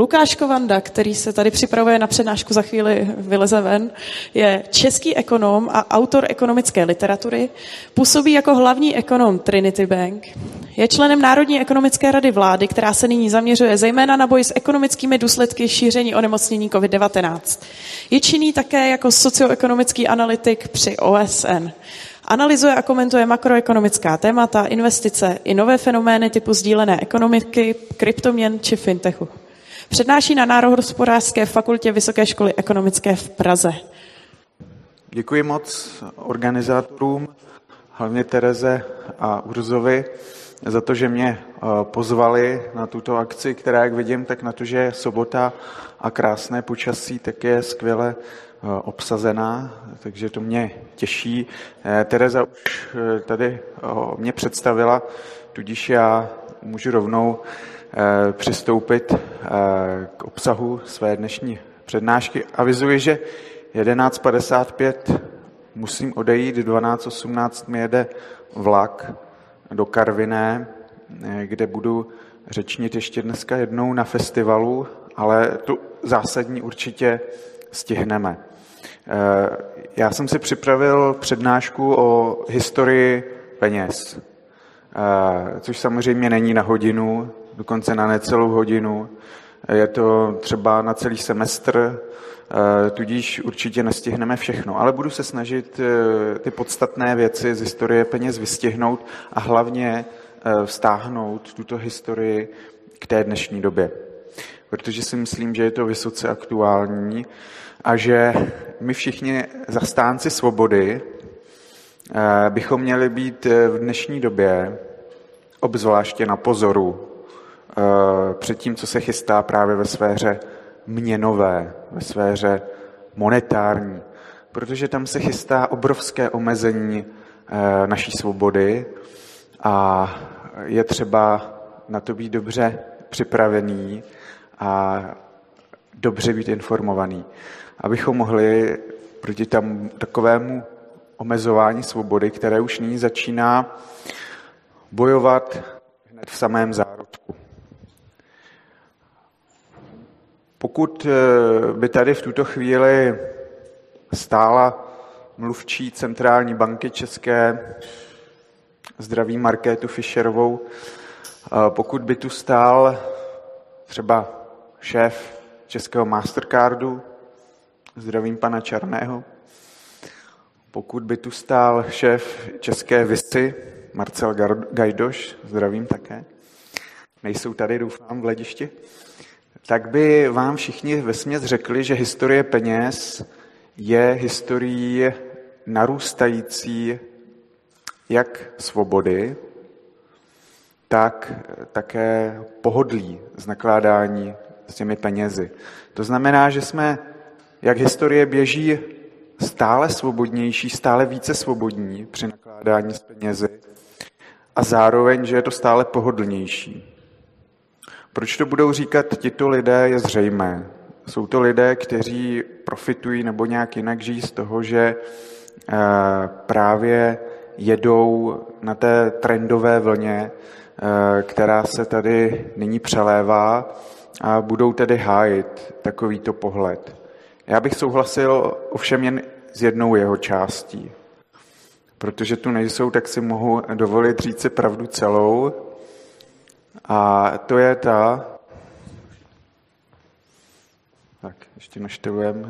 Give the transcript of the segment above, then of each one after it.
Lukáš Kovanda, který se tady připravuje na přednášku, za chvíli vyleze ven, je český ekonom a autor ekonomické literatury, působí jako hlavní ekonom Trinity Bank, je členem Národní ekonomické rady vlády, která se nyní zaměřuje zejména na boj s ekonomickými důsledky šíření onemocnění COVID-19. Je činný také jako socioekonomický analytik při OSN. Analyzuje a komentuje makroekonomická témata, investice i nové fenomény typu sdílené ekonomiky, kryptoměn či fintechu. Přednáší na Národospodářské fakultě Vysoké školy ekonomické v Praze. Děkuji moc organizátorům, hlavně Tereze a Urzovi, za to, že mě eh, pozvali na tuto akci, která, jak vidím, tak na to, že je sobota a krásné počasí, tak je skvěle eh, obsazená, takže to mě těší. Eh, Tereza už tady mě představila, tudíž já můžu rovnou přistoupit eh, k obsahu své dnešní přednášky. Avizuji, že 11.55 musím odejít, 12.18 mi jede vlak do Karviné, eh, kde budu řečnit ještě dneska jednou na festivalu, ale tu zásadní určitě stihneme. Já jsem si připravil přednášku o historii peněz, což samozřejmě není na hodinu, dokonce na necelou hodinu. Je to třeba na celý semestr, eh, tudíž určitě nestihneme všechno. Ale budu se snažit eh, ty podstatné věci z historie peněz vystihnout a hlavně eh, vztáhnout tuto historii k té dnešní době. Protože si myslím, že je to vysoce aktuální a že my všichni zastánci svobody bychom měli být v dnešní době obzvláště na pozoru před tím, co se chystá právě ve sféře měnové, ve sféře monetární, protože tam se chystá obrovské omezení eh, naší svobody a je třeba na to být dobře připravený a dobře být informovaný, abychom mohli proti tam takovému omezování svobody, které už nyní začíná bojovat hned v samém zárodku. Pokud eh, by tady v tuto chvíli stála mluvčí centrální banky české, zdravím Markétu Fischerovou, eh, pokud by tu stál třeba šéf českého Mastercardu, zdravím pana Čarného, pokud by tu stál šéf české Visy, Marcel Gajdoš, zdravím také, nejsou tady, doufám, v hledišti, tak by vám všichni vesměs řekli, že historie peněz je historií narůstající jak svobody, tak také pohodlí z nakládání s těmi penězi. To znamená, že jsme, jak historie běží, stále svobodnější, stále více svobodní při nakládání s penězi a zároveň, že je to stále pohodlnější. Proč to budou říkat tito lidé, je zřejmé. Jsou to lidé, kteří profitují nebo nějak jinak žijí z toho, že eh, právě jedou na té trendové vlně, eh, která se tady nyní přelévá a budou tedy hájit takovýto pohled. Já bych souhlasil ovšem jen s jednou jeho částí. Protože tu nejsou, tak si mohu dovolit říct si pravdu celou, a to je ta, tak ještě naštevujeme.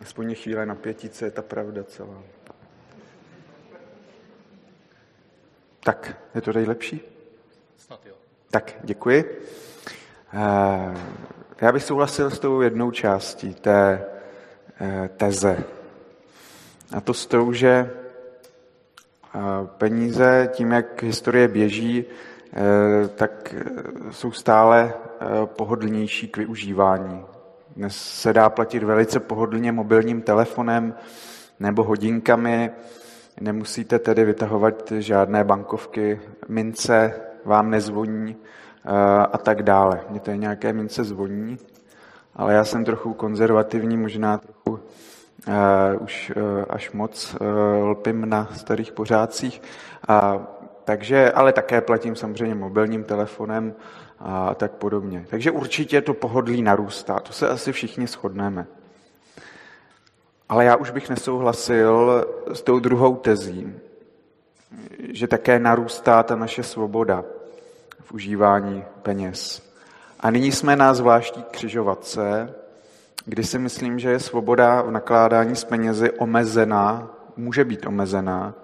Aspoň je chvíle napětí, co je ta pravda celá. Tak, je to tady lepší? Snad jo. Tak, děkuji. Eh, já bych souhlasil s tou jednou částí té eh, teze. A to s tou, že eh, peníze tím, jak historie běží, tak jsou stále pohodlnější k využívání. Dnes se dá platit velice pohodlně mobilním telefonem nebo hodinkami. Nemusíte tedy vytahovat žádné bankovky, mince, vám nezvoní eh, a tak dále. Mně to je nějaké mince zvoní, ale já jsem trochu konzervativní, možná trochu uh, už uh, až moc uh, lpím na starých pořádcích. A, takže, ale také platím samozřejmě mobilním telefonem a tak podobně. Takže určitě to pohodlí narůstá, to se asi všichni shodneme. Ale já už bych nesouhlasil s tou druhou tezí, že také narůstá ta naše svoboda užívání peněz. A nyní jsme na zvláštní křižovatce, kdy si myslím, že je svoboda v nakládání s penězi omezená, může být omezená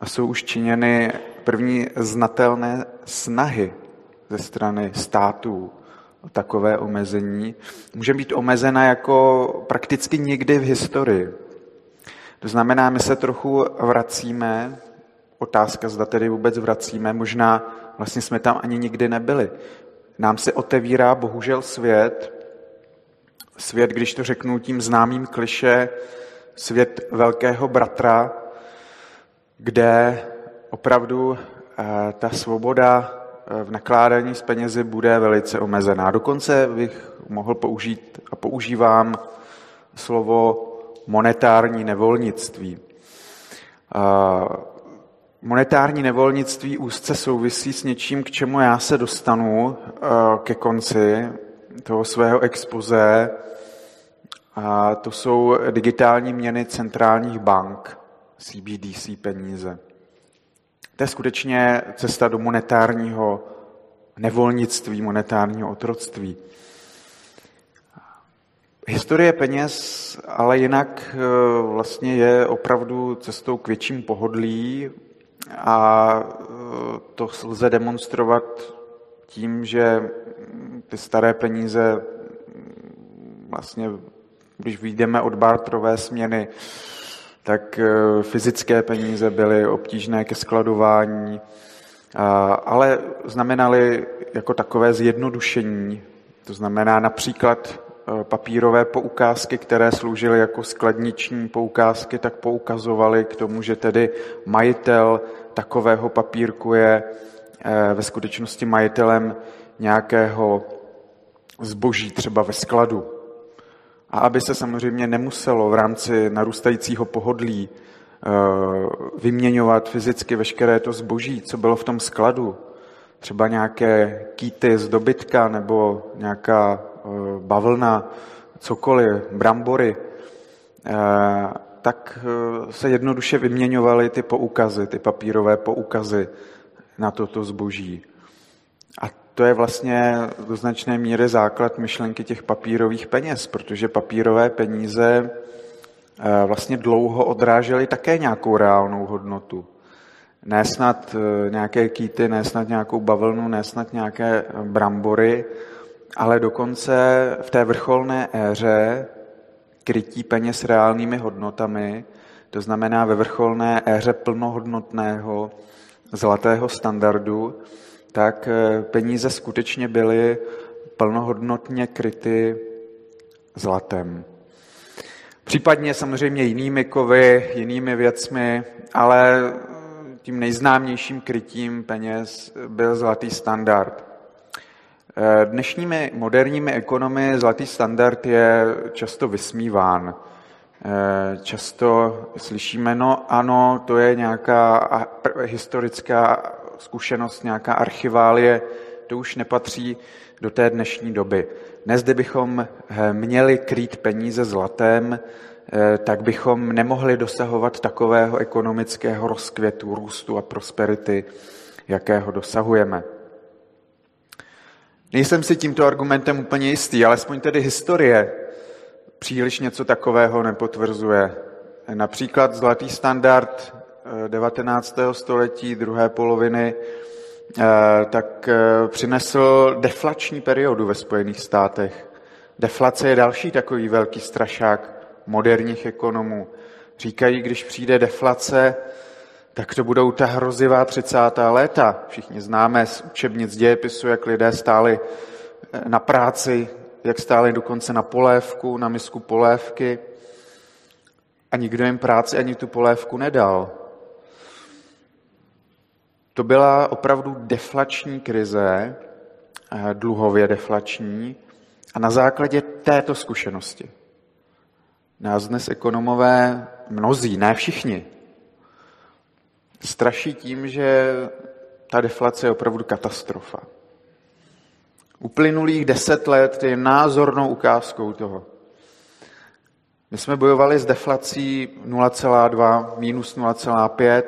a jsou už činěny první znatelné snahy ze strany států o takové omezení. Může být omezena jako prakticky nikdy v historii. To znamená, my se trochu vracíme, otázka, zda tedy vůbec vracíme, možná vlastně jsme tam ani nikdy nebyli. Nám se otevírá bohužel svět, svět, když to řeknu tím známým kliše, svět velkého bratra, kde opravdu eh, ta svoboda eh, v nakládání s penězi bude velice omezená. Dokonce bych mohl použít a používám slovo monetární nevolnictví. Monetární nevolnictví úzce souvisí s něčím, k čemu já se dostanu ke konci toho svého expoze. A to jsou digitální měny centrálních bank, CBDC peníze. To je skutečně cesta do monetárního nevolnictví, monetárního otroctví. Historie peněz ale jinak e, vlastně je opravdu cestou k větším pohodlí a e, to lze demonstrovat tím, že ty staré peníze vlastně, když vyjdeme od bartrové směny, tak eh, fyzické peníze byly obtížné ke skladování, ale znamenaly jako takové zjednodušení. To znamená například eh, papírové poukázky, které sloužily jako skladniční poukázky, tak poukazovaly k tomu, že tedy majitel takového papírku je eh, ve skutečnosti majitelem nějakého zboží třeba ve skladu. A aby se samozřejmě nemuselo v rámci narůstajícího pohodlí eh, vyměňovat fyzicky veškeré to zboží, co bylo v tom skladu, třeba nějaké kýty z dobytka nebo nějaká eh, bavlna, cokoliv, brambory, eh, tak se jednoduše vyměňovaly ty poukazy, ty papírové poukazy na toto zboží. A to je vlastně do značné míry základ myšlenky těch papírových peněz, protože papírové peníze eh, vlastně dlouho odrážely také nějakou reálnou hodnotu. Ne snad eh, nějaké kýty, ne snad nějakou bavlnu, ne snad nějaké brambory, ale dokonce v té vrcholné éře krytí peněz reálnými hodnotami, to znamená ve vrcholné éře plnohodnotného zlatého standardu, tak eh, peníze skutečně byly plnohodnotně kryty zlatem. Případně samozřejmě jinými kovy, jinými věcmi, ale tím nejznámějším krytím peněz byl zlatý standard. Eh, dnešními moderními ekonomy zlatý standard je často vysmíván. Eh, často slyšíme, no ano, to je nějaká historická zkušenost, nějaká archiválie, to už nepatří do té dnešní doby. Dnes, kdybychom eh, měli krýt peníze zlatem, tak bychom nemohli dosahovat takového ekonomického rozkvětu, růstu a prosperity, jakého dosahujeme. Nejsem si tímto argumentem úplně jistý, alespoň tedy historie příliš něco takového nepotvrzuje. Například zlatý standard 19. století, druhé poloviny, eh, tak eh, přinesl deflační periodu ve Spojených státech. Deflace je další takový velký strašák moderních ekonomů. Říkají, když přijde deflace, tak to budou ta hrozivá 30. léta. Všichni známe z učebnic dějepisu, jak lidé stáli eh, na práci, jak stáli dokonce na polévku, na misku polévky a nikdo jim práci ani tu polévku nedal. To byla opravdu deflační krize, eh, dluhově deflační, A na základě této zkušenosti nás dnes ekonomové, mnozí, ne všichni, straší tím, že ta deflace je opravdu katastrofa. Uplynulých deset let je názornou ukázkou toho. My jsme bojovali s deflací 0,2, minus 0,5,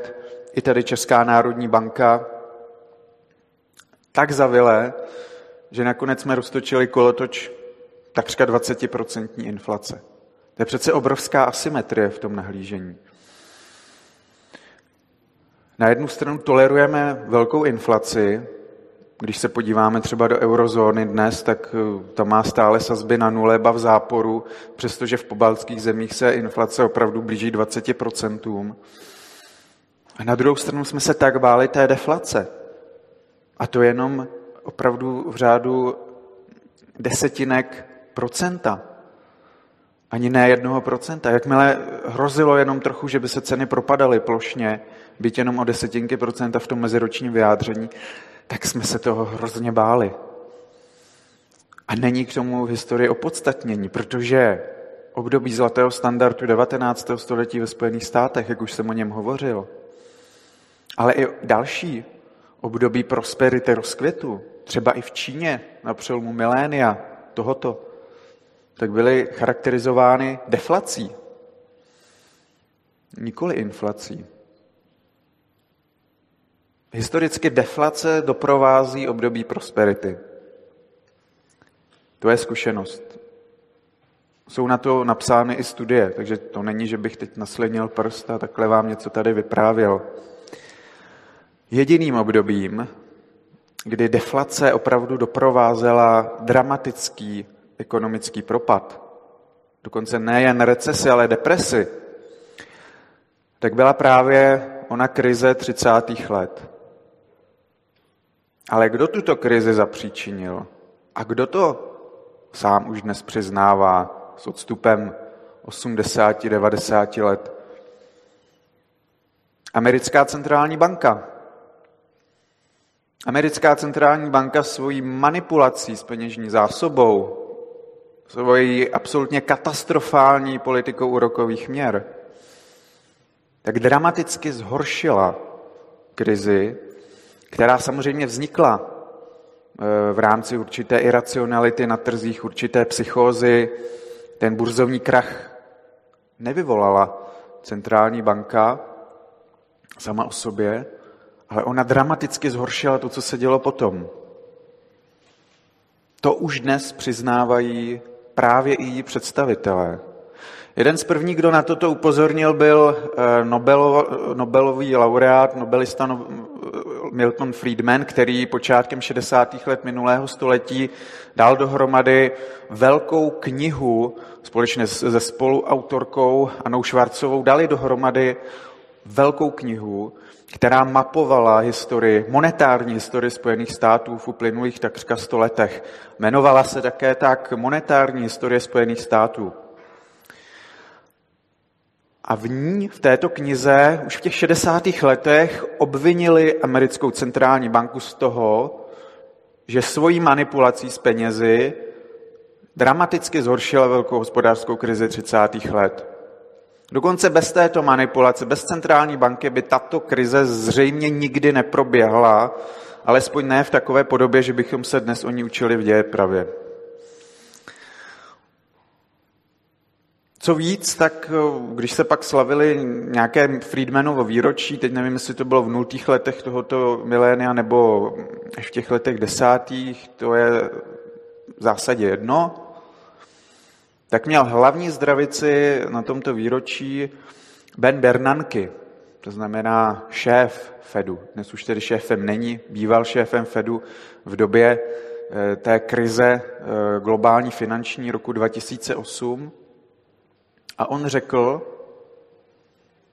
i tady Česká národní banka tak zavile, že nakonec jsme roztočili kolotoč takřka 20% inflace. To je přece obrovská asymetrie v tom nahlížení. Na jednu stranu tolerujeme velkou inflaci, když se podíváme třeba do eurozóny dnes, tak eh, ta má stále sazby na nule, ba v záporu, přestože v pobaltských zemích se inflace opravdu blíží 20%. A na druhou stranu jsme se tak báli té deflace. A to jenom opravdu v řádu desetinek procenta. Ani ne jednoho procenta. Jakmile hrozilo jenom trochu, že by se ceny propadaly plošně, byť jenom o desetinky procenta v tom meziročním vyjádření, tak jsme se toho hrozně báli. A není k tomu v historii opodstatnění, protože období zlatého standardu 19. století ve Spojených státech, jak už jsem o něm hovořil, ale i další období prosperity, rozkvětu, třeba i v Číně na přelomu milénia tohoto, tak byly charakterizovány deflací, nikoli inflací. Historicky deflace doprovází období prosperity. To je zkušenost. Jsou na to napsány i studie, takže to není, že bych teď naslednil prst a takhle vám něco tady vyprávěl. Jediným obdobím, kdy deflace opravdu doprovázela dramatický ekonomický propad, dokonce nejen recesi, ale depresi, tak byla právě ona krize 30. let. Ale kdo tuto krizi zapříčinil? A kdo to sám už dnes přiznává s odstupem 80-90 let? Americká centrální banka. Americká centrální banka svojí manipulací s peněžní zásobou, svojí absolutně katastrofální politikou úrokových měr, tak dramaticky zhoršila krizi, která samozřejmě vznikla eh, v rámci určité iracionality na trzích, určité psychózy. Ten burzovní krach nevyvolala centrální banka sama o sobě, ale ona dramaticky zhoršila to, co se dělo potom. To už dnes přiznávají právě i její představitelé. Jeden z prvních, kdo na toto upozornil, byl eh, Nobelov, Nobelový laureát, nobelista no, Milton Friedman, který počátkem 60. let minulého století dal dohromady velkou knihu společně se spoluautorkou Anou Švarcovou, dali dohromady velkou knihu, která mapovala historii, monetární historii Spojených států v uplynulých takřka stoletech. Jmenovala se také tak monetární historie Spojených států. A v ní, v této knize, už v těch 60. letech obvinili americkou centrální banku z toho, že svojí manipulací s penězi dramaticky zhoršila velkou hospodářskou krizi 30. let. Dokonce bez této manipulace, bez centrální banky by tato krize zřejmě nikdy neproběhla, alespoň ne v takové podobě, že bychom se dnes o ní učili v děje Co víc, tak když se pak slavili nějaké Friedmanovo výročí, teď nevím, jestli to bylo v nultých letech tohoto milénia nebo v těch letech desátých, to je v zásadě jedno, tak měl hlavní zdravici na tomto výročí Ben Bernanke, to znamená šéf Fedu. Dnes už tedy šéfem není, býval šéfem Fedu v době eh, té krize eh, globální finanční roku 2008. A on řekl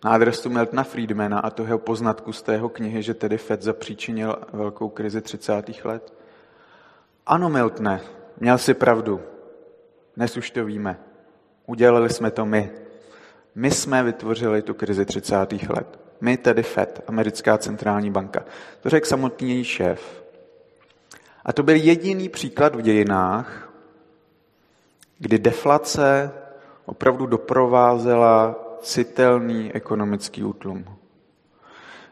na adresu Miltona Friedmana a toho poznatku z tého knihy, že tedy Fed zapříčinil velkou krizi 30. let. Ano, Miltne, měl si pravdu. Dnes už to víme. Udělali jsme to my. My jsme vytvořili tu krizi 30. let. My, tedy FED, Americká centrální banka. To řekl samotný její šéf. A to byl jediný příklad v dějinách, kdy deflace opravdu doprovázela citelný ekonomický útlum.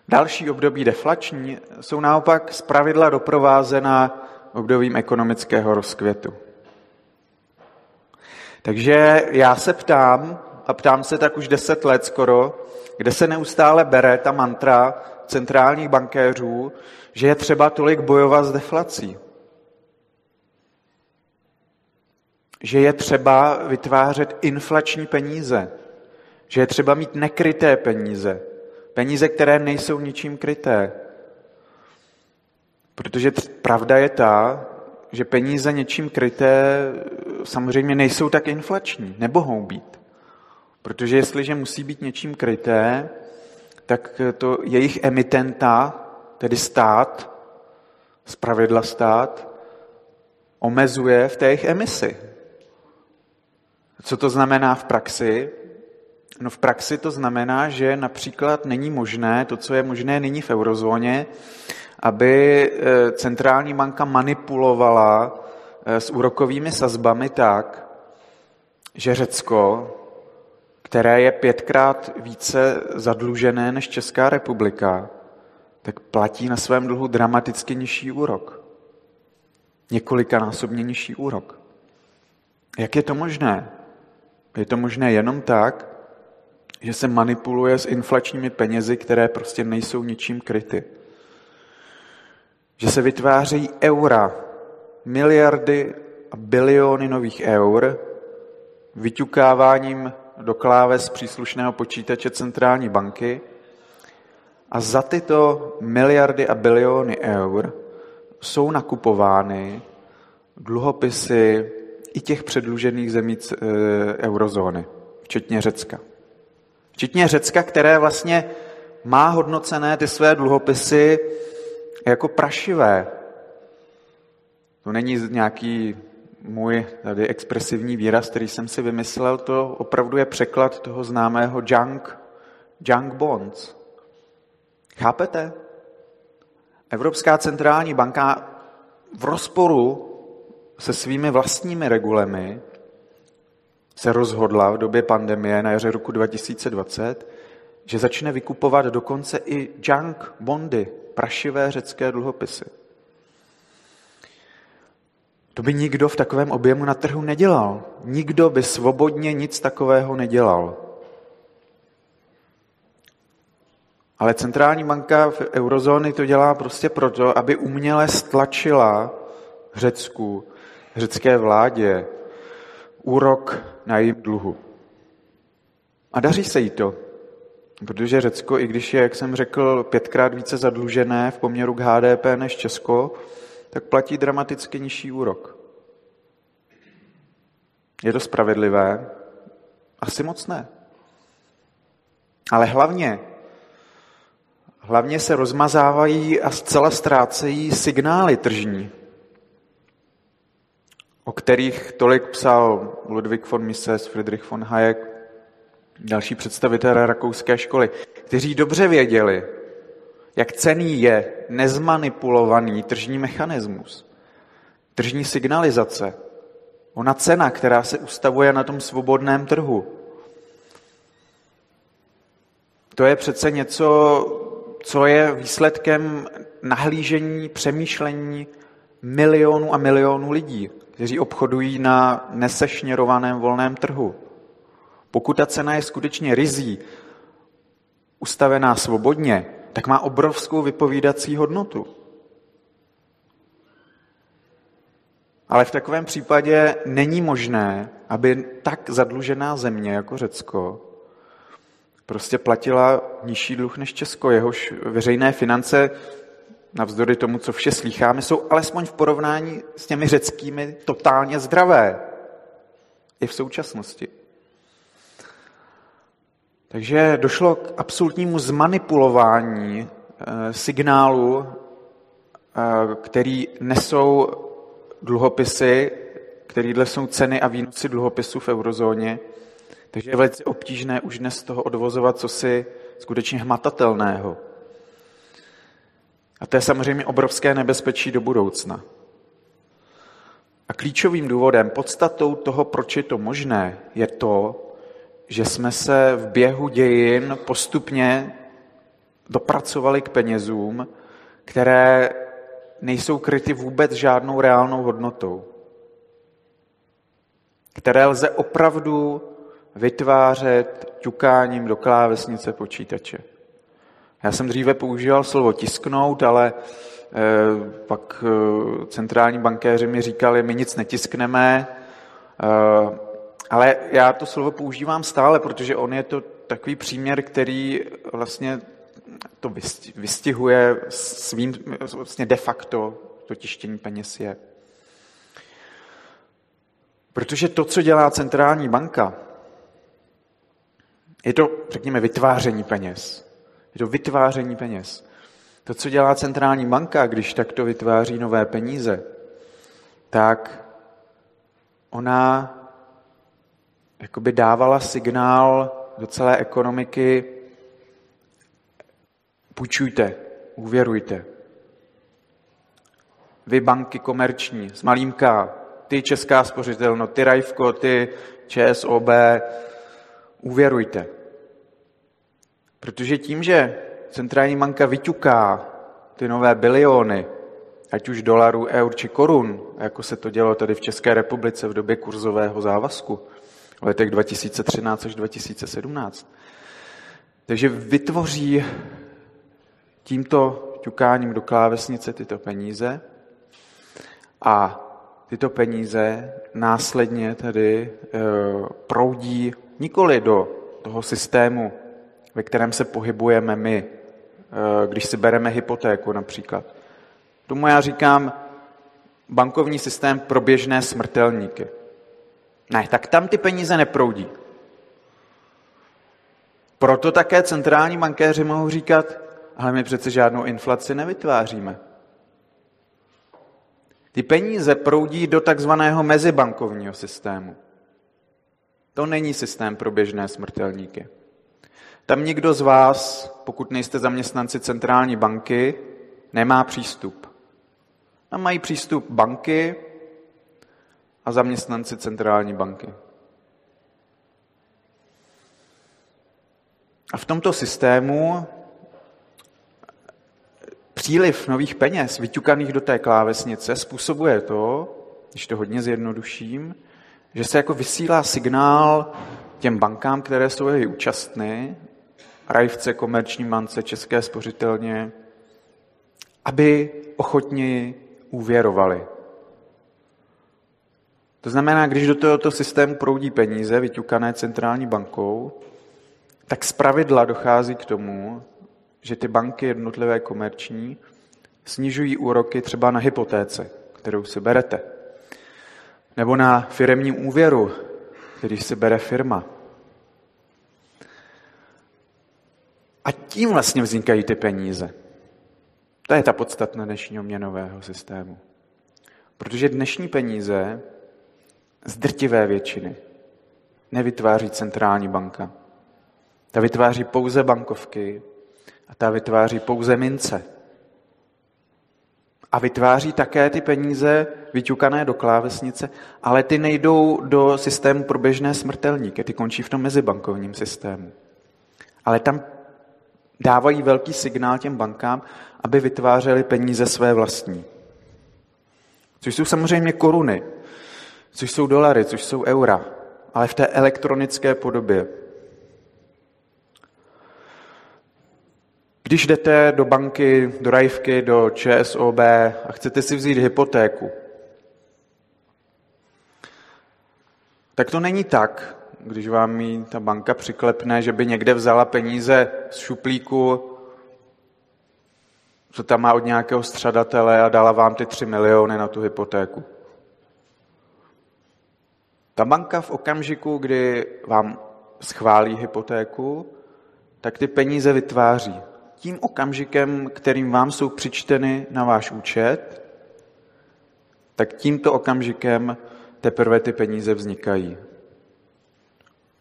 Další období deflační jsou naopak zpravidla doprovázena obdobím ekonomického rozkvětu. Takže já se ptám, a ptám se tak už deset let skoro, kde se neustále bere ta mantra centrálních bankéřů, že je třeba tolik bojovat s deflací. Že je třeba vytvářet inflační peníze. Že je třeba mít nekryté peníze. Peníze, které nejsou ničím kryté. Protože pravda je ta, že peníze něčím kryté samozřejmě nejsou tak inflační, nebohou být. Protože jestliže musí být něčím kryté, tak to jejich emitenta, tedy stát, zpravidla stát, omezuje v té jejich emisi. Co to znamená v praxi? No v praxi to znamená, že například není možné, to, co je možné nyní v eurozóně, aby eh, centrální banka manipulovala eh, s úrokovými sazbami tak, že Řecko, které je pětkrát více zadlužené než Česká republika, tak platí na svém dluhu dramaticky nižší úrok. Několikanásobně nižší úrok. Jak je to možné? Je to možné jenom tak, že se manipuluje s inflačními penězi, které prostě nejsou ničím kryty. Že se vytvářejí eura, miliardy a biliony nových eur, vyťukáváním do kláves příslušného počítače centrální banky a za tyto miliardy a biliony eur jsou nakupovány dluhopisy i těch předlužených zemí e, eurozóny, včetně Řecka. Včetně Řecka, které vlastně má hodnocené ty své dluhopisy jako prašivé. To není nějaký můj tady expresivní výraz, který jsem si vymyslel, to opravdu je překlad toho známého junk, junk bonds. Chápete? Evropská centrální banka v rozporu se svými vlastními regulemi se rozhodla v době pandemie na jaře roku 2020, že začne vykupovat dokonce i junk bondy, prašivé řecké dluhopisy. To by nikdo v takovém objemu na trhu nedělal. Nikdo by svobodně nic takového nedělal. Ale centrální banka v eurozóny to dělá prostě proto, aby uměle stlačila Řecku, řecké vládě úrok na jejím dluhu. A daří se jí to, protože Řecko, i když je, jak jsem řekl, pětkrát více zadlužené v poměru k HDP než Česko, tak platí dramaticky nižší úrok. Je to spravedlivé? Asi moc ne. Ale hlavně, hlavně se rozmazávají a zcela ztrácejí signály tržní, o kterých tolik psal Ludwig von Mises, Friedrich von Hayek, další představitelé rakouské školy, kteří dobře věděli, jak cený je nezmanipulovaný tržní mechanismus, tržní signalizace, ona cena, která se ustavuje na tom svobodném trhu. To je přece něco, co je výsledkem nahlížení, přemýšlení milionů a milionů lidí, kteří obchodují na nesešněrovaném volném trhu. Pokud ta cena je skutečně rizí, ustavená svobodně, tak má obrovskou vypovídací hodnotu. Ale v takovém případě není možné, aby tak zadlužená země jako Řecko prostě platila nižší dluh než Česko. Jehož veřejné finance, navzdory tomu, co vše slýcháme, jsou alespoň v porovnání s těmi řeckými totálně zdravé. I v současnosti. Takže došlo k absolutnímu zmanipulování eh, signálu, eh, který nesou dluhopisy, kterýhle jsou ceny a výnosy dluhopisů v eurozóně. Takže je velice obtížné už dnes z toho odvozovat co si skutečně hmatatelného. A to je samozřejmě obrovské nebezpečí do budoucna. A klíčovým důvodem, podstatou toho, proč je to možné, je to, že jsme se v běhu dějin postupně dopracovali k penězům, které nejsou kryty vůbec žádnou reálnou hodnotou, které lze opravdu vytvářet ťukáním do klávesnice počítače. Já jsem dříve používal slovo tisknout, ale eh, pak eh, centrální bankéři mi říkali, my nic netiskneme, eh, ale já to slovo používám stále, protože on je to takový příměr, který vlastně to vystihuje svým vlastně de facto to tištění peněz je. Protože to, co dělá centrální banka, je to, řekněme, vytváření peněz. Je to vytváření peněz. To, co dělá centrální banka, když takto vytváří nové peníze, tak ona jakoby dávala signál do celé ekonomiky, půjčujte, úvěrujte. Vy banky komerční s malým K, ty Česká spořitelno, ty Rajvko, ty ČSOB, úvěrujte. Protože tím, že centrální banka vyťuká ty nové biliony, ať už dolarů, eur či korun, jako se to dělo tady v České republice v době kurzového závazku v letech 2013 až 2017. Takže vytvoří tímto ťukáním do klávesnice tyto peníze a tyto peníze následně tedy e, proudí nikoli do toho systému, ve kterém se pohybujeme my, e, když si bereme hypotéku například. Tomu já říkám bankovní systém pro běžné smrtelníky. Ne, tak tam ty peníze neproudí. Proto také centrální bankéři mohou říkat, ale my přece žádnou inflaci nevytváříme. Ty peníze proudí do takzvaného mezibankovního systému. To není systém pro běžné smrtelníky. Tam nikdo z vás, pokud nejste zaměstnanci centrální banky, nemá přístup. Tam mají přístup banky a zaměstnanci centrální banky. A v tomto systému příliv nových peněz vyťukaných do té klávesnice způsobuje to, když to hodně zjednoduším, že se jako vysílá signál těm bankám, které jsou její účastny, Rajvce, Komerční mance, České spořitelně, aby ochotně úvěrovali. To znamená, když do tohoto systému proudí peníze, vyťukané centrální bankou, tak z pravidla dochází k tomu, že ty banky jednotlivé komerční snižují úroky třeba na hypotéce, kterou si berete, nebo na firemním úvěru, který si bere firma. A tím vlastně vznikají ty peníze. To je ta podstatna dnešního měnového systému. Protože dnešní peníze z drtivé většiny nevytváří centrální banka. Ta vytváří pouze bankovky a ta vytváří pouze mince. A vytváří také ty peníze vyťukané do klávesnice, ale ty nejdou do systému pro běžné smrtelníky, ty končí v tom mezibankovním systému. Ale tam dávají velký signál těm bankám, aby vytvářely peníze své vlastní. Což jsou samozřejmě koruny, což jsou dolary, což jsou eura, ale v té elektronické podobě. Když jdete do banky, do Rajvky, do ČSOB a chcete si vzít hypotéku, tak to není tak, když vám ji ta banka přiklepne, že by někde vzala peníze z šuplíku, co tam má od nějakého střadatele a dala vám ty tři miliony na tu hypotéku. Ta banka v okamžiku, kdy vám schválí hypotéku, tak ty peníze vytváří. Tím okamžikem, kterým vám jsou přičteny na váš účet, tak tímto okamžikem teprve ty peníze vznikají.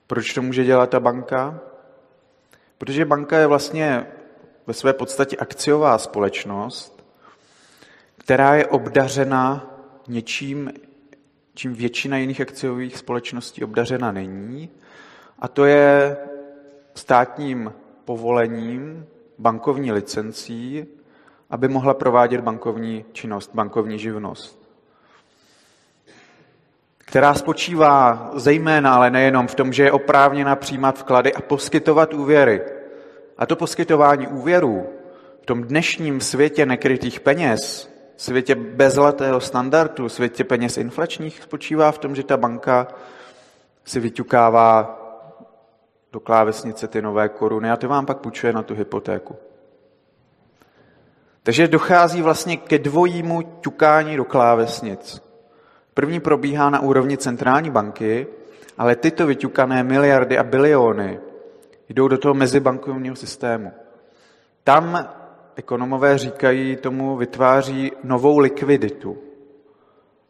Proč to může dělat ta banka? Protože banka je vlastně ve své podstatě akciová společnost, která je obdařena něčím čím většina jiných akciových společností obdařena není, a to je státním povolením, bankovní licencí, aby mohla provádět bankovní činnost, bankovní živnost která spočívá zejména, ale nejenom v tom, že je oprávněna přijímat vklady a poskytovat úvěry. A to poskytování úvěrů v tom dnešním světě nekrytých peněz, světě bezletého standardu, světě peněz inflačních, spočívá v tom, že ta banka si vyťukává do klávesnice ty nové koruny a to vám pak půjčuje na tu hypotéku. Takže dochází vlastně ke dvojímu ťukání do klávesnic. První probíhá na úrovni centrální banky, ale tyto vyťukané miliardy a biliony jdou do toho mezibankovního systému. Tam ekonomové říkají, tomu vytváří novou likviditu.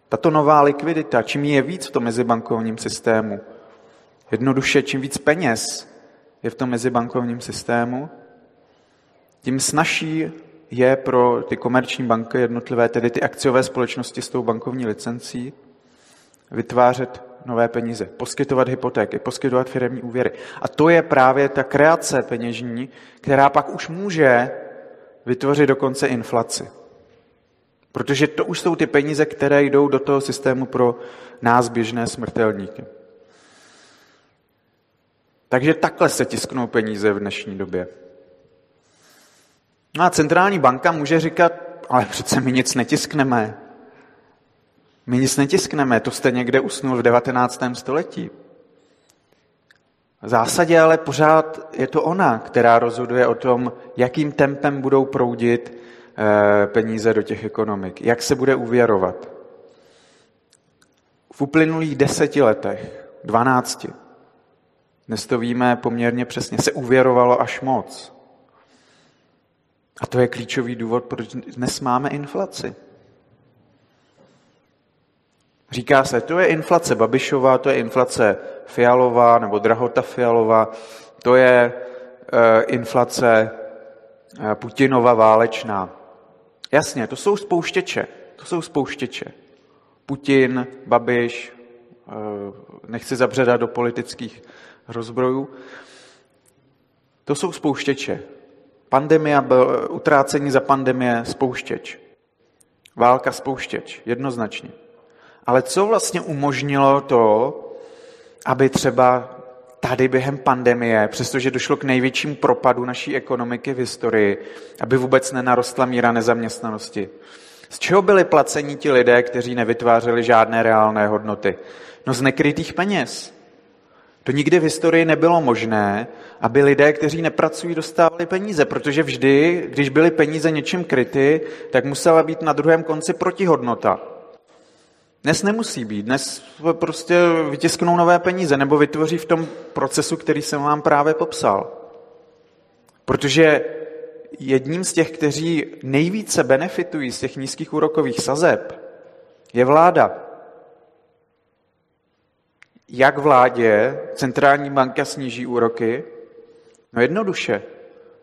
Tato nová likvidita, čím je víc v tom mezibankovním systému, jednoduše, čím víc peněz je v tom mezibankovním systému, tím snaží je pro ty komerční banky jednotlivé, tedy ty akciové společnosti s tou bankovní licencí, vytvářet nové peníze, poskytovat hypotéky, poskytovat firmní úvěry. A to je právě ta kreace peněžní, která pak už může vytvořit dokonce inflaci. Protože to už jsou ty peníze, které jdou do toho systému pro nás běžné smrtelníky. Takže takhle se tisknou peníze v dnešní době. No a centrální banka může říkat, ale přece my nic netiskneme. My nic netiskneme, to jste někde usnul v 19. století. V zásadě ale pořád je to ona, která rozhoduje o tom, jakým tempem budou proudit eh, peníze do těch ekonomik, jak se bude uvěrovat. V uplynulých deseti letech, dvanácti, dnes to víme poměrně přesně, se uvěrovalo až moc. A to je klíčový důvod, proč dnes máme inflaci. Říká se, to je inflace Babišová, to je inflace Fialová nebo drahota Fialová, to je uh, inflace uh, Putinova válečná. Jasně, to jsou spouštěče. To jsou spouštěče. Putin, Babiš, uh, nechci zabředat do politických rozbrojů. To jsou spouštěče. Pandemia, utrácení za pandemie, spouštěč. Válka spouštěč, jednoznačně. Ale co vlastně umožnilo to, aby třeba tady během pandemie, přestože došlo k největšímu propadu naší ekonomiky v historii, aby vůbec nenarostla míra nezaměstnanosti. Z čeho byli placení ti lidé, kteří nevytvářeli žádné reálné hodnoty? No z nekrytých peněz. To nikdy v historii nebylo možné, aby lidé, kteří nepracují, dostávali peníze, protože vždy, když byly peníze něčím kryty, tak musela být na druhém konci protihodnota. Dnes nemusí být, dnes prostě vytisknou nové peníze nebo vytvoří v tom procesu, který jsem vám právě popsal. Protože jedním z těch, kteří nejvíce benefitují z těch nízkých úrokových sazeb, je vláda. Jak vládě centrální banka sníží úroky? No jednoduše.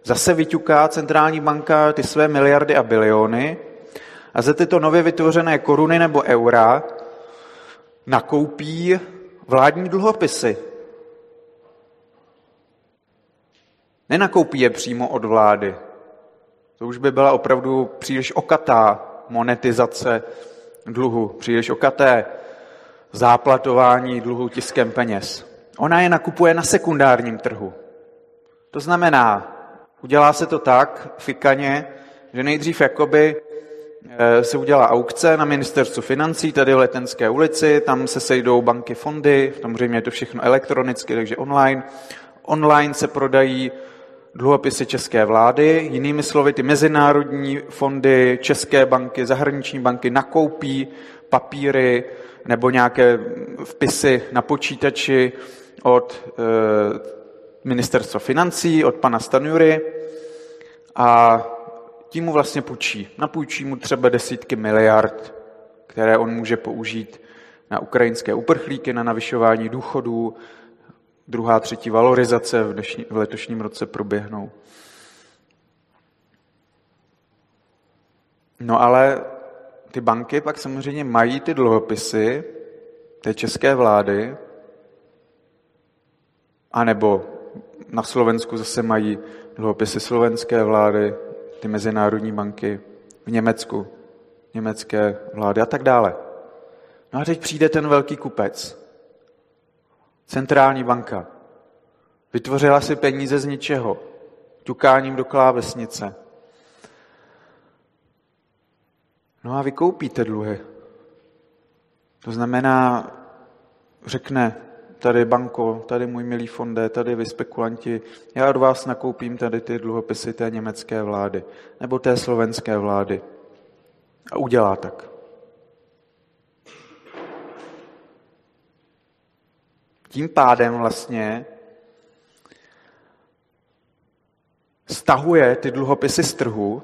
Zase vyťuká centrální banka ty své miliardy a biliony a za tyto nově vytvořené koruny nebo eura nakoupí vládní dluhopisy. Nenakoupí je přímo od vlády. To už by byla opravdu příliš okatá monetizace dluhu, příliš okaté záplatování dluhu tiskem peněz. Ona je nakupuje na sekundárním trhu. To znamená, udělá se to tak fikaně, že nejdřív jakoby Eh, se udělá aukce na ministerstvu financí, tady v Letenské ulici, tam se sejdou banky, fondy, samozřejmě je to všechno elektronicky, takže online. Online se prodají dluhopisy české vlády, jinými slovy ty mezinárodní fondy, české banky, zahraniční banky nakoupí papíry nebo nějaké vpisy na počítači od e, ministerstva financí, od pana Stanjury a tím mu vlastně půjčí. Napůjčí mu třeba desítky miliard, které on může použít na ukrajinské uprchlíky, na navyšování důchodů, druhá, třetí valorizace v, dnešní, v letošním roce proběhnou. No ale ty banky pak samozřejmě mají ty dluhopisy té české vlády, anebo na Slovensku zase mají dluhopisy slovenské vlády, ty mezinárodní banky, v Německu německé vlády a tak dále. No a teď přijde ten velký kupec, centrální banka. Vytvořila si peníze z ničeho, ťukáním do klávesnice. No a vykoupíte dluhy. To znamená, řekne, tady banko, tady můj milý fonde, tady vy spekulanti, já od vás nakoupím tady ty dluhopisy té německé vlády nebo té slovenské vlády. A udělá tak. Tím pádem vlastně stahuje ty dluhopisy z trhu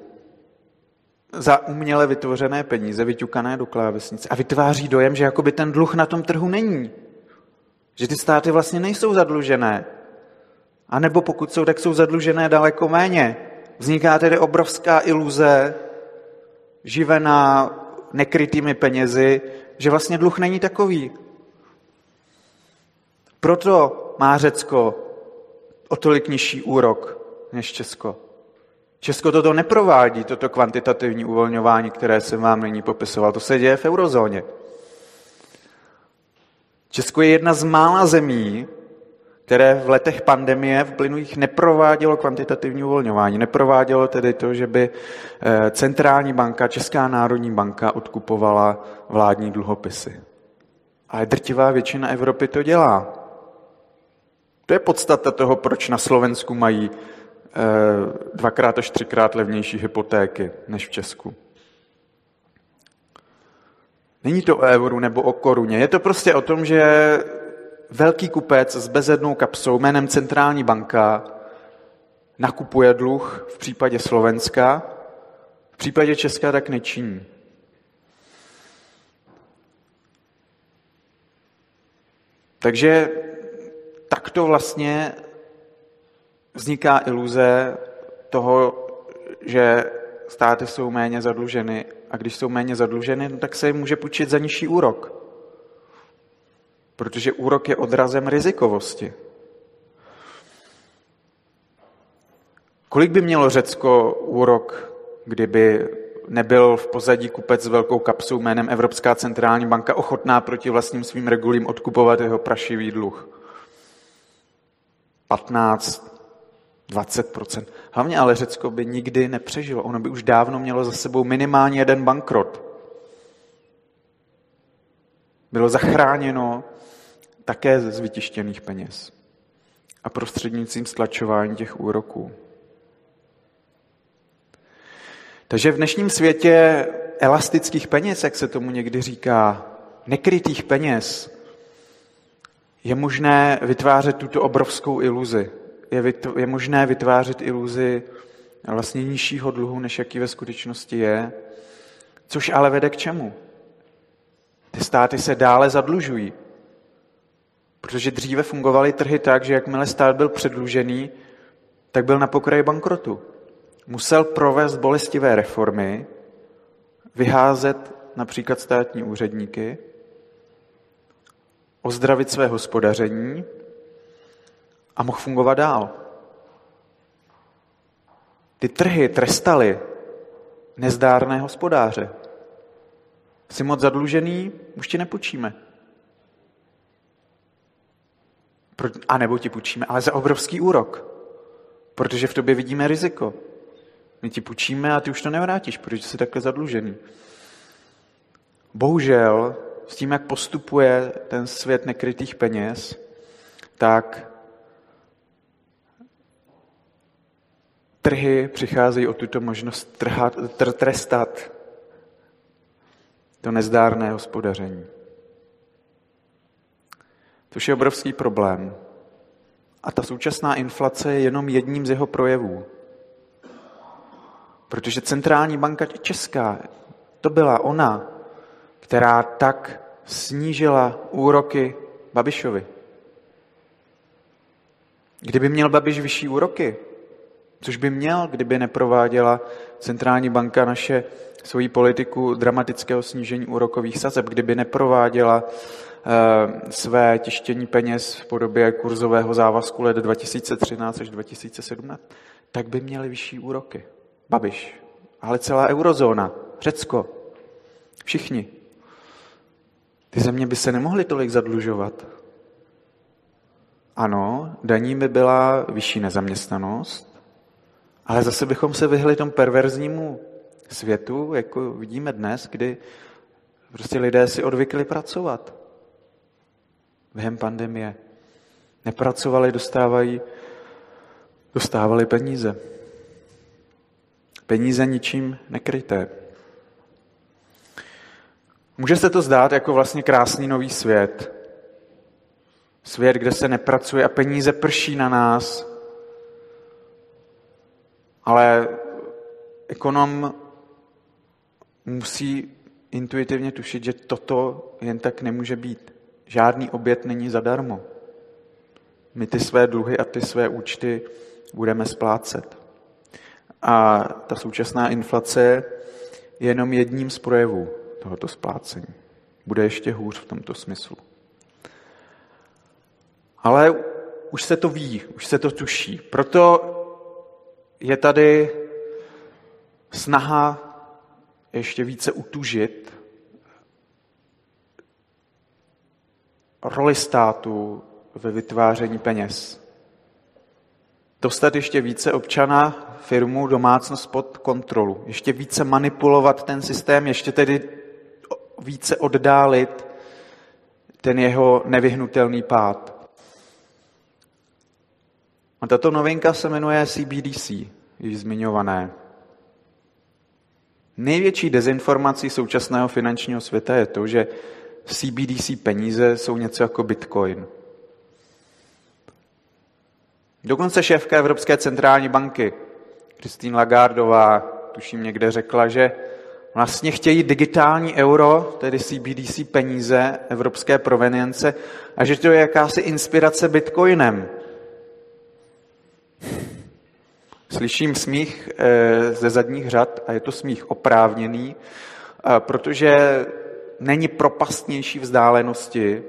za uměle vytvořené peníze, vyťukané do klávesnice a vytváří dojem, že jakoby ten dluh na tom trhu není. Že ty státy vlastně nejsou zadlužené. A nebo pokud jsou, tak jsou zadlužené daleko méně. Vzniká tedy obrovská iluze, živená nekrytými penězi, že vlastně dluh není takový. Proto má Řecko o tolik nižší úrok než Česko. Česko toto neprovádí, toto kvantitativní uvolňování, které jsem vám nyní popisoval. To se děje v eurozóně. Česko je jedna z mála zemí, které v letech pandemie v plynulých neprovádělo kvantitativní uvolňování. Neprovádělo tedy to, že by eh, centrální banka, Česká národní banka odkupovala vládní dluhopisy. Ale drtivá většina Evropy to dělá. To je podstata toho, proč na Slovensku mají eh, dvakrát až třikrát levnější hypotéky než v Česku. Není to o euru nebo o koruně. Je to prostě o tom, že velký kupec s bezednou kapsou jménem Centrální banka nakupuje dluh v případě Slovenska, v případě Česka tak nečiní. Takže takto vlastně vzniká iluze toho, že státy jsou méně zadluženy a když jsou méně zadluženy, no tak se jim může půjčit za nižší úrok. Protože úrok je odrazem rizikovosti. Kolik by mělo Řecko úrok, kdyby nebyl v pozadí kupec s velkou kapsou jménem Evropská centrální banka ochotná proti vlastním svým regulím odkupovat jeho prašivý dluh? 15, 20%. Hlavně ale Řecko by nikdy nepřežilo. Ono by už dávno mělo za sebou minimálně jeden bankrot. Bylo zachráněno také ze zvytištěných peněz a prostřednictvím stlačování těch úroků. Takže v dnešním světě elastických peněz, jak se tomu někdy říká, nekrytých peněz, je možné vytvářet tuto obrovskou iluzi je, vytv- je možné vytvářet iluzi vlastně nižšího dluhu, než jaký ve skutečnosti je, což ale vede k čemu? Ty státy se dále zadlužují, protože dříve fungovaly trhy tak, že jakmile stát byl předlužený, tak byl na pokraji bankrotu. Musel provést bolestivé reformy, vyházet například státní úředníky, ozdravit své hospodaření a mohl fungovat dál. Ty trhy trestaly nezdárné hospodáře. Jsi moc zadlužený, už ti nepůjčíme. A nebo ti půjčíme, ale za obrovský úrok. Protože v tobě vidíme riziko. My ti půjčíme a ty už to nevrátíš, protože jsi takhle zadlužený. Bohužel, s tím, jak postupuje ten svět nekrytých peněz, tak Trhy přicházejí o tuto možnost trhat, tr, trestat to nezdárné hospodaření. Což je obrovský problém. A ta současná inflace je jenom jedním z jeho projevů. Protože centrální banka česká, to byla ona, která tak snížila úroky Babišovi. Kdyby měl Babiš vyšší úroky, Což by měl, kdyby neprováděla centrální banka naše svoji politiku dramatického snížení úrokových sazeb, kdyby neprováděla své tištění peněz v podobě kurzového závazku let 2013 až 2017, tak by měli vyšší úroky. Babiš, ale celá eurozóna, Řecko, všichni. Ty země by se nemohly tolik zadlužovat. Ano, daní by byla vyšší nezaměstnanost, ale zase bychom se vyhli tomu perverznímu světu, jako vidíme dnes, kdy prostě lidé si odvykli pracovat během pandemie. Nepracovali, dostávají, dostávali peníze. Peníze ničím nekryté. Může se to zdát jako vlastně krásný nový svět. Svět, kde se nepracuje a peníze prší na nás. Ale ekonom musí intuitivně tušit, že toto jen tak nemůže být. Žádný oběd není zadarmo. My ty své dluhy a ty své účty budeme splácet. A ta současná inflace je jenom jedním z projevů tohoto splácení. Bude ještě hůř v tomto smyslu. Ale už se to ví, už se to tuší. Proto je tady snaha ještě více utužit roli státu ve vytváření peněz. Dostat ještě více občana, firmu, domácnost pod kontrolu. Ještě více manipulovat ten systém, ještě tedy více oddálit ten jeho nevyhnutelný pád. A tato novinka se jmenuje CBDC, již zmiňované. Největší dezinformací současného finančního světa je to, že CBDC peníze jsou něco jako Bitcoin. Dokonce šéfka Evropské centrální banky, Christine Lagardová, tuším někde řekla, že vlastně chtějí digitální euro, tedy CBDC peníze evropské provenience, a že to je jakási inspirace Bitcoinem. Slyším smích eh, ze zadních řad a je to smích oprávněný, eh, protože není propastnější vzdálenosti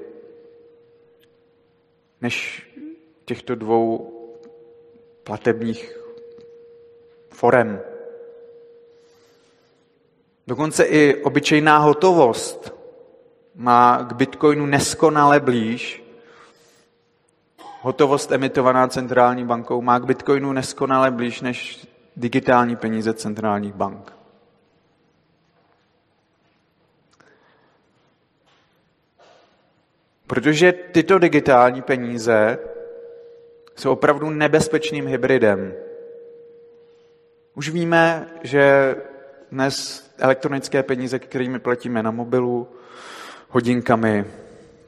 než těchto dvou platebních forem. Dokonce i obyčejná hotovost má k bitcoinu neskonale blíž. Hotovost emitovaná centrální bankou má k bitcoinu neskonale blíž než digitální peníze centrálních bank. Protože tyto digitální peníze jsou opravdu nebezpečným hybridem. Už víme, že dnes elektronické peníze, kterými platíme na mobilu, hodinkami,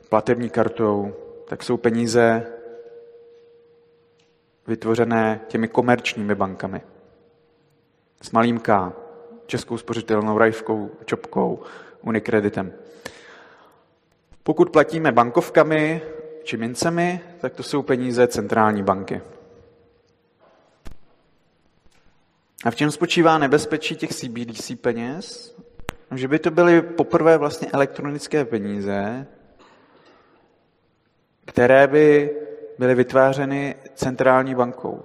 platební kartou, tak jsou peníze vytvořené těmi komerčními bankami. S malým K, Českou spořitelnou, Rajvkou, Čopkou, Unikreditem. Pokud platíme bankovkami či mincemi, tak to jsou peníze centrální banky. A v čem spočívá nebezpečí těch CBDC peněz? Že by to byly poprvé vlastně elektronické peníze, které by byly vytvářeny centrální bankou.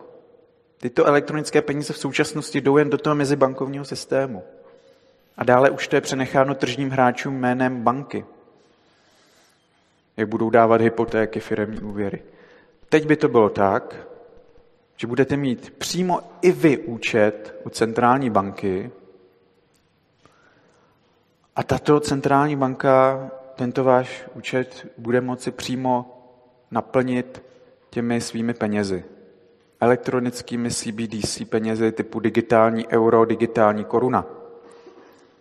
Tyto elektronické peníze v současnosti jdou jen do toho mezibankovního systému. A dále už to je přenecháno tržním hráčům jménem banky jak budou dávat hypotéky, firemní úvěry. Teď by to bylo tak, že budete mít přímo i vy účet u centrální banky a tato centrální banka tento váš účet bude moci přímo naplnit těmi svými penězi. Elektronickými CBDC penězi typu digitální euro, digitální koruna.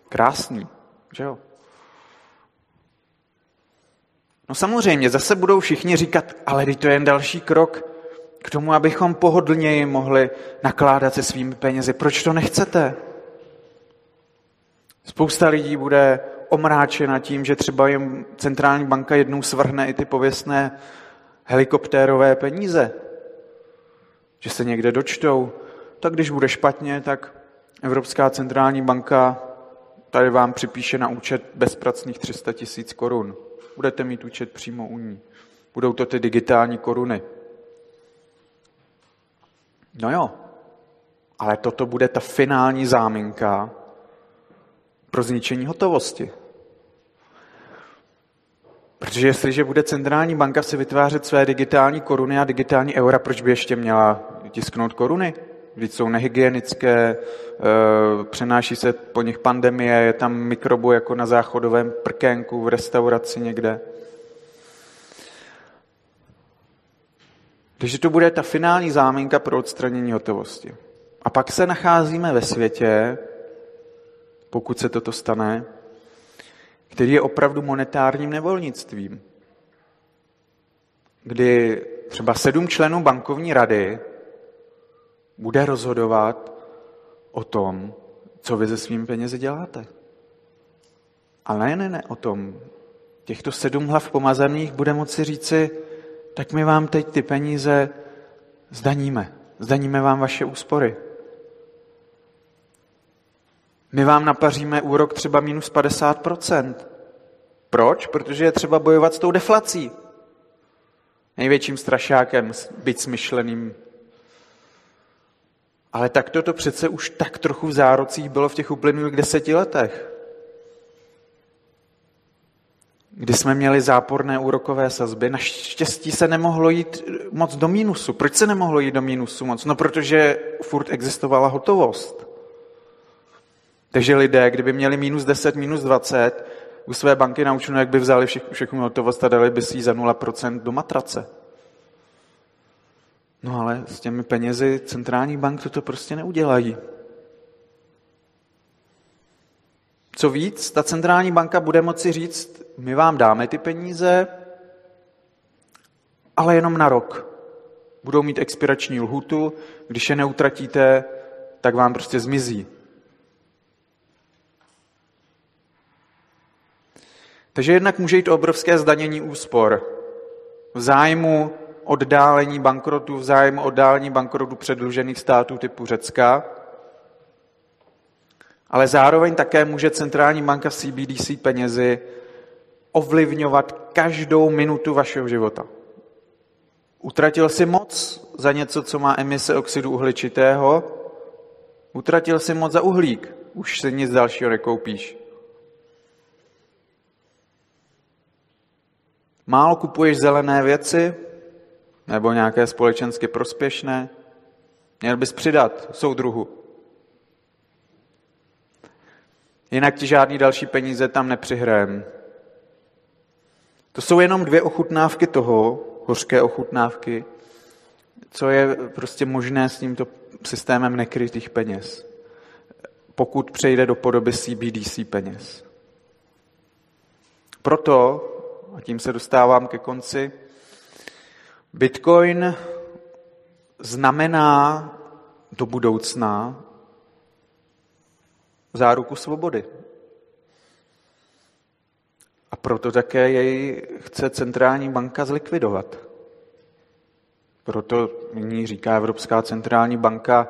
Krásný, že jo? No samozřejmě, zase budou všichni říkat, ale to je jen další krok k tomu, abychom pohodlněji mohli nakládat se svými penězi. Proč to nechcete? Spousta lidí bude omráčena tím, že třeba jim centrální banka jednou svrhne i ty pověstné helikoptérové peníze. Že se někde dočtou. Tak když bude špatně, tak Evropská centrální banka tady vám připíše na účet bezpracných 300 tisíc korun Budete mít účet přímo u ní. Budou to ty digitální koruny. No jo, ale toto bude ta finální záminka pro zničení hotovosti. Protože jestliže bude centrální banka si vytvářet své digitální koruny a digitální eura, proč by ještě měla tisknout koruny? Vždyť jsou nehygienické, eh, přenáší se po nich pandemie, je tam mikrobu jako na záchodovém prkénku v restauraci někde. Takže to bude ta finální záminka pro odstranění hotovosti. A pak se nacházíme ve světě, pokud se toto stane, který je opravdu monetárním nevolnictvím, kdy třeba sedm členů bankovní rady bude rozhodovat o tom, co vy se svými penězi děláte. Ale ne, ne, ne o tom. Těchto sedm hlav pomazaných bude moci říci, tak my vám teď ty peníze zdaníme. Zdaníme vám vaše úspory. My vám napaříme úrok třeba minus 50%. Proč? Protože je třeba bojovat s tou deflací. Největším strašákem, byť smyšleným. Ale tak to přece už tak trochu v zárocích bylo v těch uplynulých deseti letech. Kdy jsme měli záporné úrokové sazby, naštěstí se nemohlo jít moc do mínusu. Proč se nemohlo jít do mínusu moc? No protože furt existovala hotovost. Takže lidé, kdyby měli minus 10, minus 20, u své banky naučeno, jak by vzali všechnu hotovost a dali by si ji za 0% do matrace. No ale s těmi penězi centrální bank toto prostě neudělají. Co víc, ta centrální banka bude moci říct, my vám dáme ty peníze, ale jenom na rok. Budou mít expirační lhutu, když je neutratíte, tak vám prostě zmizí. Takže jednak může jít o obrovské zdanění úspor v zájmu oddálení bankrotu, v zájmu oddálení bankrotu předlužených států typu Řecka, ale zároveň také může centrální banka CBDC penězi ovlivňovat každou minutu vašeho života. Utratil si moc za něco, co má emise oxidu uhličitého, utratil si moc za uhlík, už si nic dalšího nekoupíš. Málo kupuješ zelené věci nebo nějaké společensky prospěšné? Měl bys přidat soudruhu. Jinak ti žádný další peníze tam nepřihrajem. To jsou jenom dvě ochutnávky toho, hořké ochutnávky, co je prostě možné s tímto systémem nekrytých peněz, pokud přejde do podoby CBDC peněz. Proto a tím se dostávám ke konci. Bitcoin znamená do budoucna záruku svobody. A proto také jej chce centrální banka zlikvidovat. Proto nyní říká Evropská centrální banka,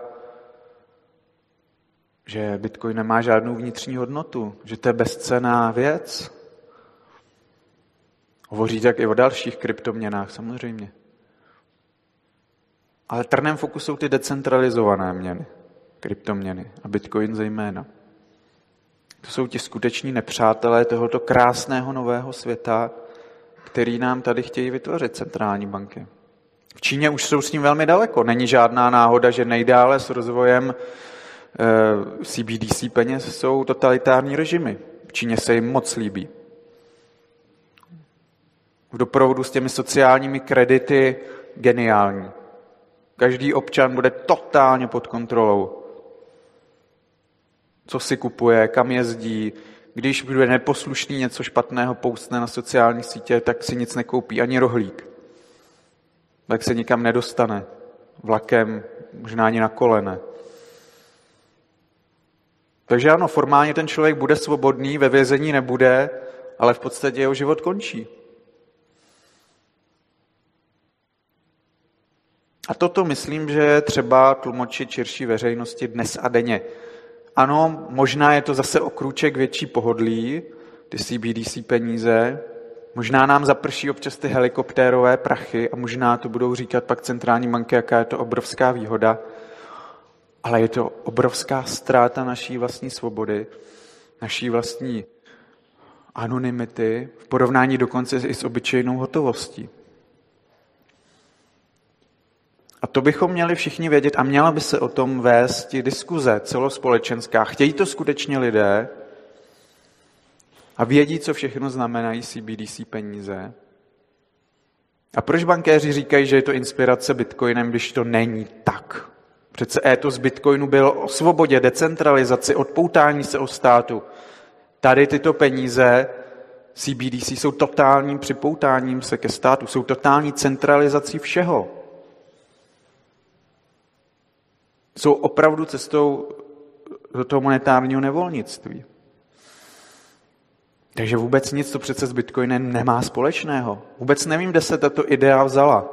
že Bitcoin nemá žádnou vnitřní hodnotu, že to je bezcená věc, Hovoří tak i o dalších kryptoměnách, samozřejmě. Ale trnem foku jsou ty decentralizované měny, kryptoměny a Bitcoin zejména. To jsou ti skuteční nepřátelé tohoto krásného nového světa, který nám tady chtějí vytvořit centrální banky. V Číně už jsou s ním velmi daleko. Není žádná náhoda, že nejdále s rozvojem CBDC eh, peněz jsou totalitární režimy. V Číně se jim moc líbí v doprovodu s těmi sociálními kredity geniální. Každý občan bude totálně pod kontrolou. Co si kupuje, kam jezdí, když bude neposlušný něco špatného poustne na sociální sítě, tak si nic nekoupí, ani rohlík. Tak se nikam nedostane. Vlakem, možná ani na kolene. Takže ano, formálně ten člověk bude svobodný, ve vězení nebude, ale v podstatě jeho život končí. A toto myslím, že je třeba tlumočit širší veřejnosti dnes a denně. Ano, možná je to zase o krůček větší pohodlí, ty CBDC peníze, Možná nám zaprší občas ty helikoptérové prachy a možná to budou říkat pak centrální banky, jaká je to obrovská výhoda, ale je to obrovská ztráta naší vlastní svobody, naší vlastní anonymity, v porovnání dokonce i s obyčejnou hotovostí. A to bychom měli všichni vědět a měla by se o tom vést diskuze celospolečenská. Chtějí to skutečně lidé a vědí, co všechno znamenají CBDC peníze. A proč bankéři říkají, že je to inspirace Bitcoinem, když to není tak? Přece étos Bitcoinu byl o svobodě, decentralizaci, odpoutání se od státu. Tady tyto peníze CBDC jsou totálním připoutáním se ke státu, jsou totální centralizací všeho. Jsou opravdu cestou do toho monetárního nevolnictví. Takže vůbec nic to přece s Bitcoinem nemá společného. Vůbec nevím, kde se tato idea vzala.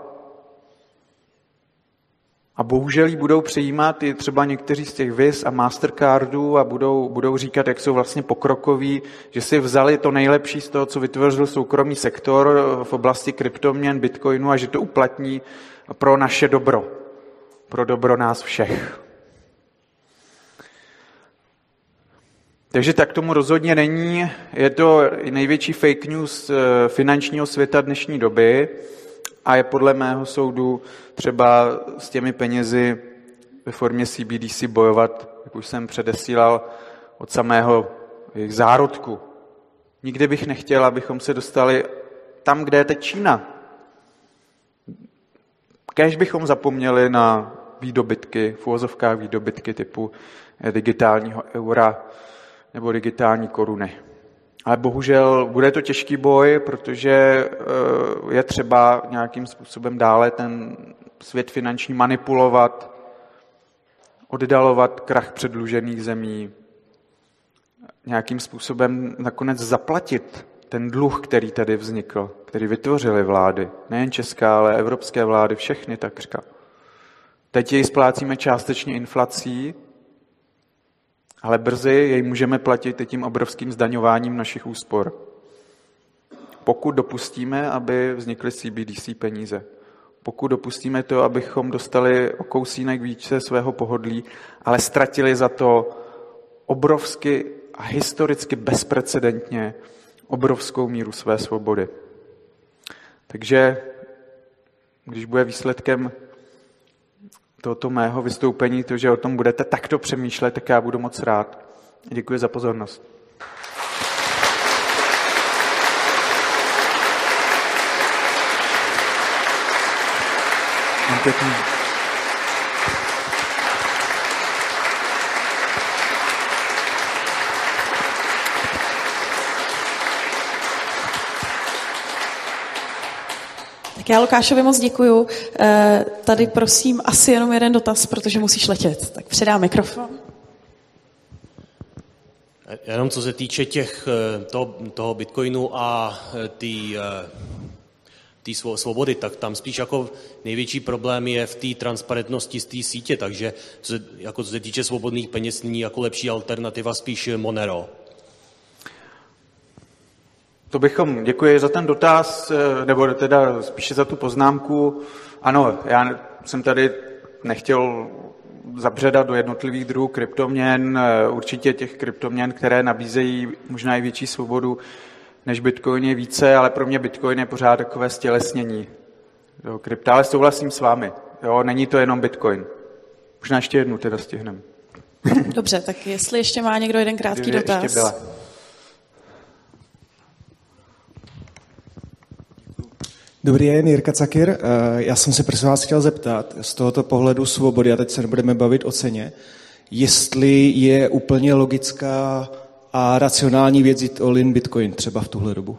A bohužel ji budou přijímat i třeba někteří z těch Vis a Mastercardů a budou, budou říkat, jak jsou vlastně pokrokoví, že si vzali to nejlepší z toho, co vytvořil soukromý sektor v oblasti kryptoměn, bitcoinu a že to uplatní pro naše dobro, pro dobro nás všech. Takže tak tomu rozhodně není. Je to největší fake news eh, finančního světa dnešní doby a je podle mého soudu třeba s těmi penězi ve formě CBDC bojovat, jak už jsem předesílal, od samého jejich zárodku. Nikdy bych nechtěl, abychom se dostali tam, kde je teď Čína. Kéž bychom zapomněli na výdobytky, v úvozovkách výdobytky typu digitálního eura nebo digitální koruny. Ale bohužel bude to těžký boj, protože eh, je třeba nějakým způsobem dále ten svět finanční manipulovat, oddalovat krach předlužených zemí, nějakým způsobem nakonec zaplatit ten dluh, který tady vznikl, který vytvořily vlády, nejen česká, ale evropské vlády, všechny takřka. Teď jej splácíme částečně inflací, ale brzy jej můžeme platit i tím obrovským zdaňováním našich úspor. Pokud dopustíme, aby vznikly CBDC peníze. Pokud dopustíme to, abychom dostali o kousínek více svého pohodlí, ale ztratili za to obrovsky a historicky bezprecedentně obrovskou míru své svobody. Takže když bude výsledkem tohoto mého vystoupení, to, že o tom budete takto přemýšlet, tak já budu moc rád. Děkuji za pozornost. Pěkný. Tak já Lukášovi moc děkuju. Eh, tady prosím asi jenom jeden dotaz, protože musíš letět. Tak předám mikrofon. Jenom co se týče těch, eh, toho, toho bitcoinu a eh, té svobody, tak tam spíš jako největší problém je v té transparentnosti z té sítě, takže co se, jako co se týče svobodných peněz, není jako lepší alternativa spíš Monero. To bychom, děkuji za ten dotaz, eh, nebo teda spíše za tu poznámku. Ano, já jsem tady nechtěl zabředat do jednotlivých druhů kryptoměn, eh, určitě těch kryptoměn, které nabízejí možná i větší svobodu než Bitcoin je více, ale pro mě Bitcoin je pořád takové stělesnění jo, krypta, ale souhlasím s vámi. Jo, není to jenom Bitcoin. Možná ještě jednu teda stihneme. Dobře, tak jestli ještě má někdo jeden krátký dotaz. Ještě byla. Dobrý den, Jirka Cakir. Eh, já jsem se prosím vás chtěl zeptat z tohoto pohledu svobody, a teď se nebudeme bavit o ceně, jestli je úplně logická a racionální věc jít all-in Bitcoin třeba v tuhle dobu.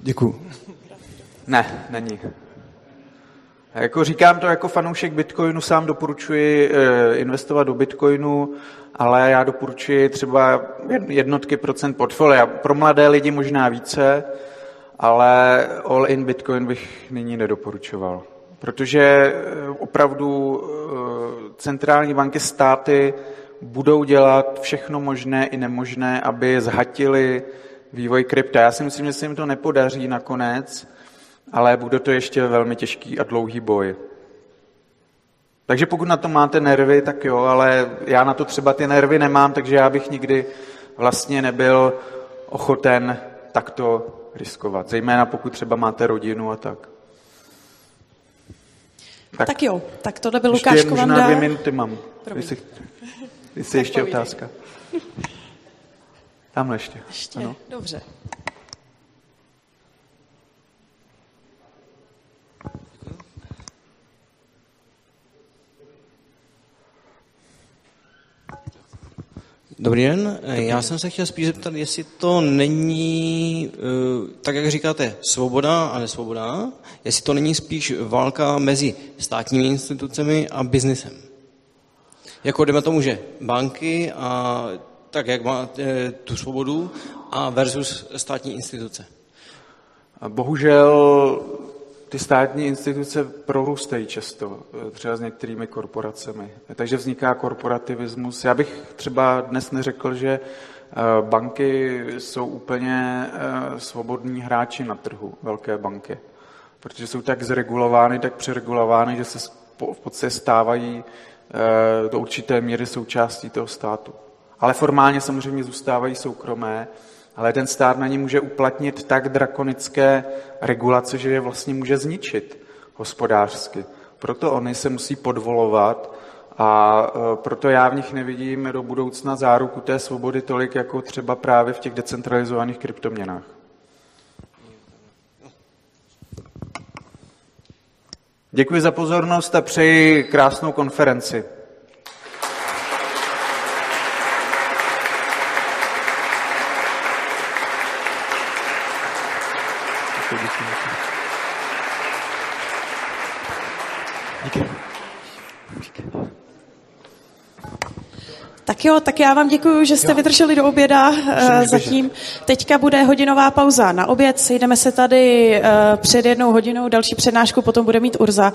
Děkuju. Ne, není. Jako říkám to jako fanoušek Bitcoinu, sám doporučuji eh, investovat do Bitcoinu, ale já doporučuji třeba jednotky procent portfolia. Pro mladé lidi možná více, ale all-in Bitcoin bych nyní nedoporučoval. Protože eh, opravdu eh, centrální banky státy budou dělat všechno možné i nemožné, aby zhatili vývoj krypta. Já si myslím, že se jim to nepodaří nakonec, ale bude to ještě velmi těžký a dlouhý boj. Takže pokud na to máte nervy, tak jo, ale já na to třeba ty nervy nemám, takže já bych nikdy vlastně nebyl ochoten takto riskovat. Zejména pokud třeba máte rodinu a tak. Tak, tak jo, tak tohle byl ještě Lukáš možná Kovanda. dvě minuty mám. Jestli, jestli ještě povídej. otázka. Tamhle ještě. Ještě, Ano. dobře. Dobrý den, já jsem se chtěl spíš zeptat, jestli to není, eh, tak jak říkáte, svoboda a nesvoboda, jestli to není spíš válka mezi státními institucemi a biznesem. Jako jdeme tomu, že banky a tak, jak máte tu svobodu a versus státní instituce. Bohužel ty státní instituce prorůstají často, eh, třeba s některými korporacemi. Takže vzniká korporativismus. Já bych třeba dnes neřekl, že eh, banky jsou úplně eh, svobodní hráči na trhu, velké banky. Protože jsou tak zregulovány, tak přeregulovány, že se v podstatě stávají do určité míry součástí toho státu. Ale formálně samozřejmě zůstávají soukromé, ale ten stát na ně může uplatnit tak drakonické regulace, že je vlastně může zničit hospodářsky. Proto oni se musí podvolovat a eh, proto já v nich nevidím do budoucna záruku té svobody tolik, jako třeba právě v těch decentralizovaných kryptoměnách. Děkuji za pozornost a přeji krásnou konferenci. Tak jo, tak já vám děkuji, že jste vydrželi do oběda eh, zatím. Teďka bude hodinová pauza na oběd, sejdeme se tady eh, před jednou hodinou, další přednášku potom bude mít Urza.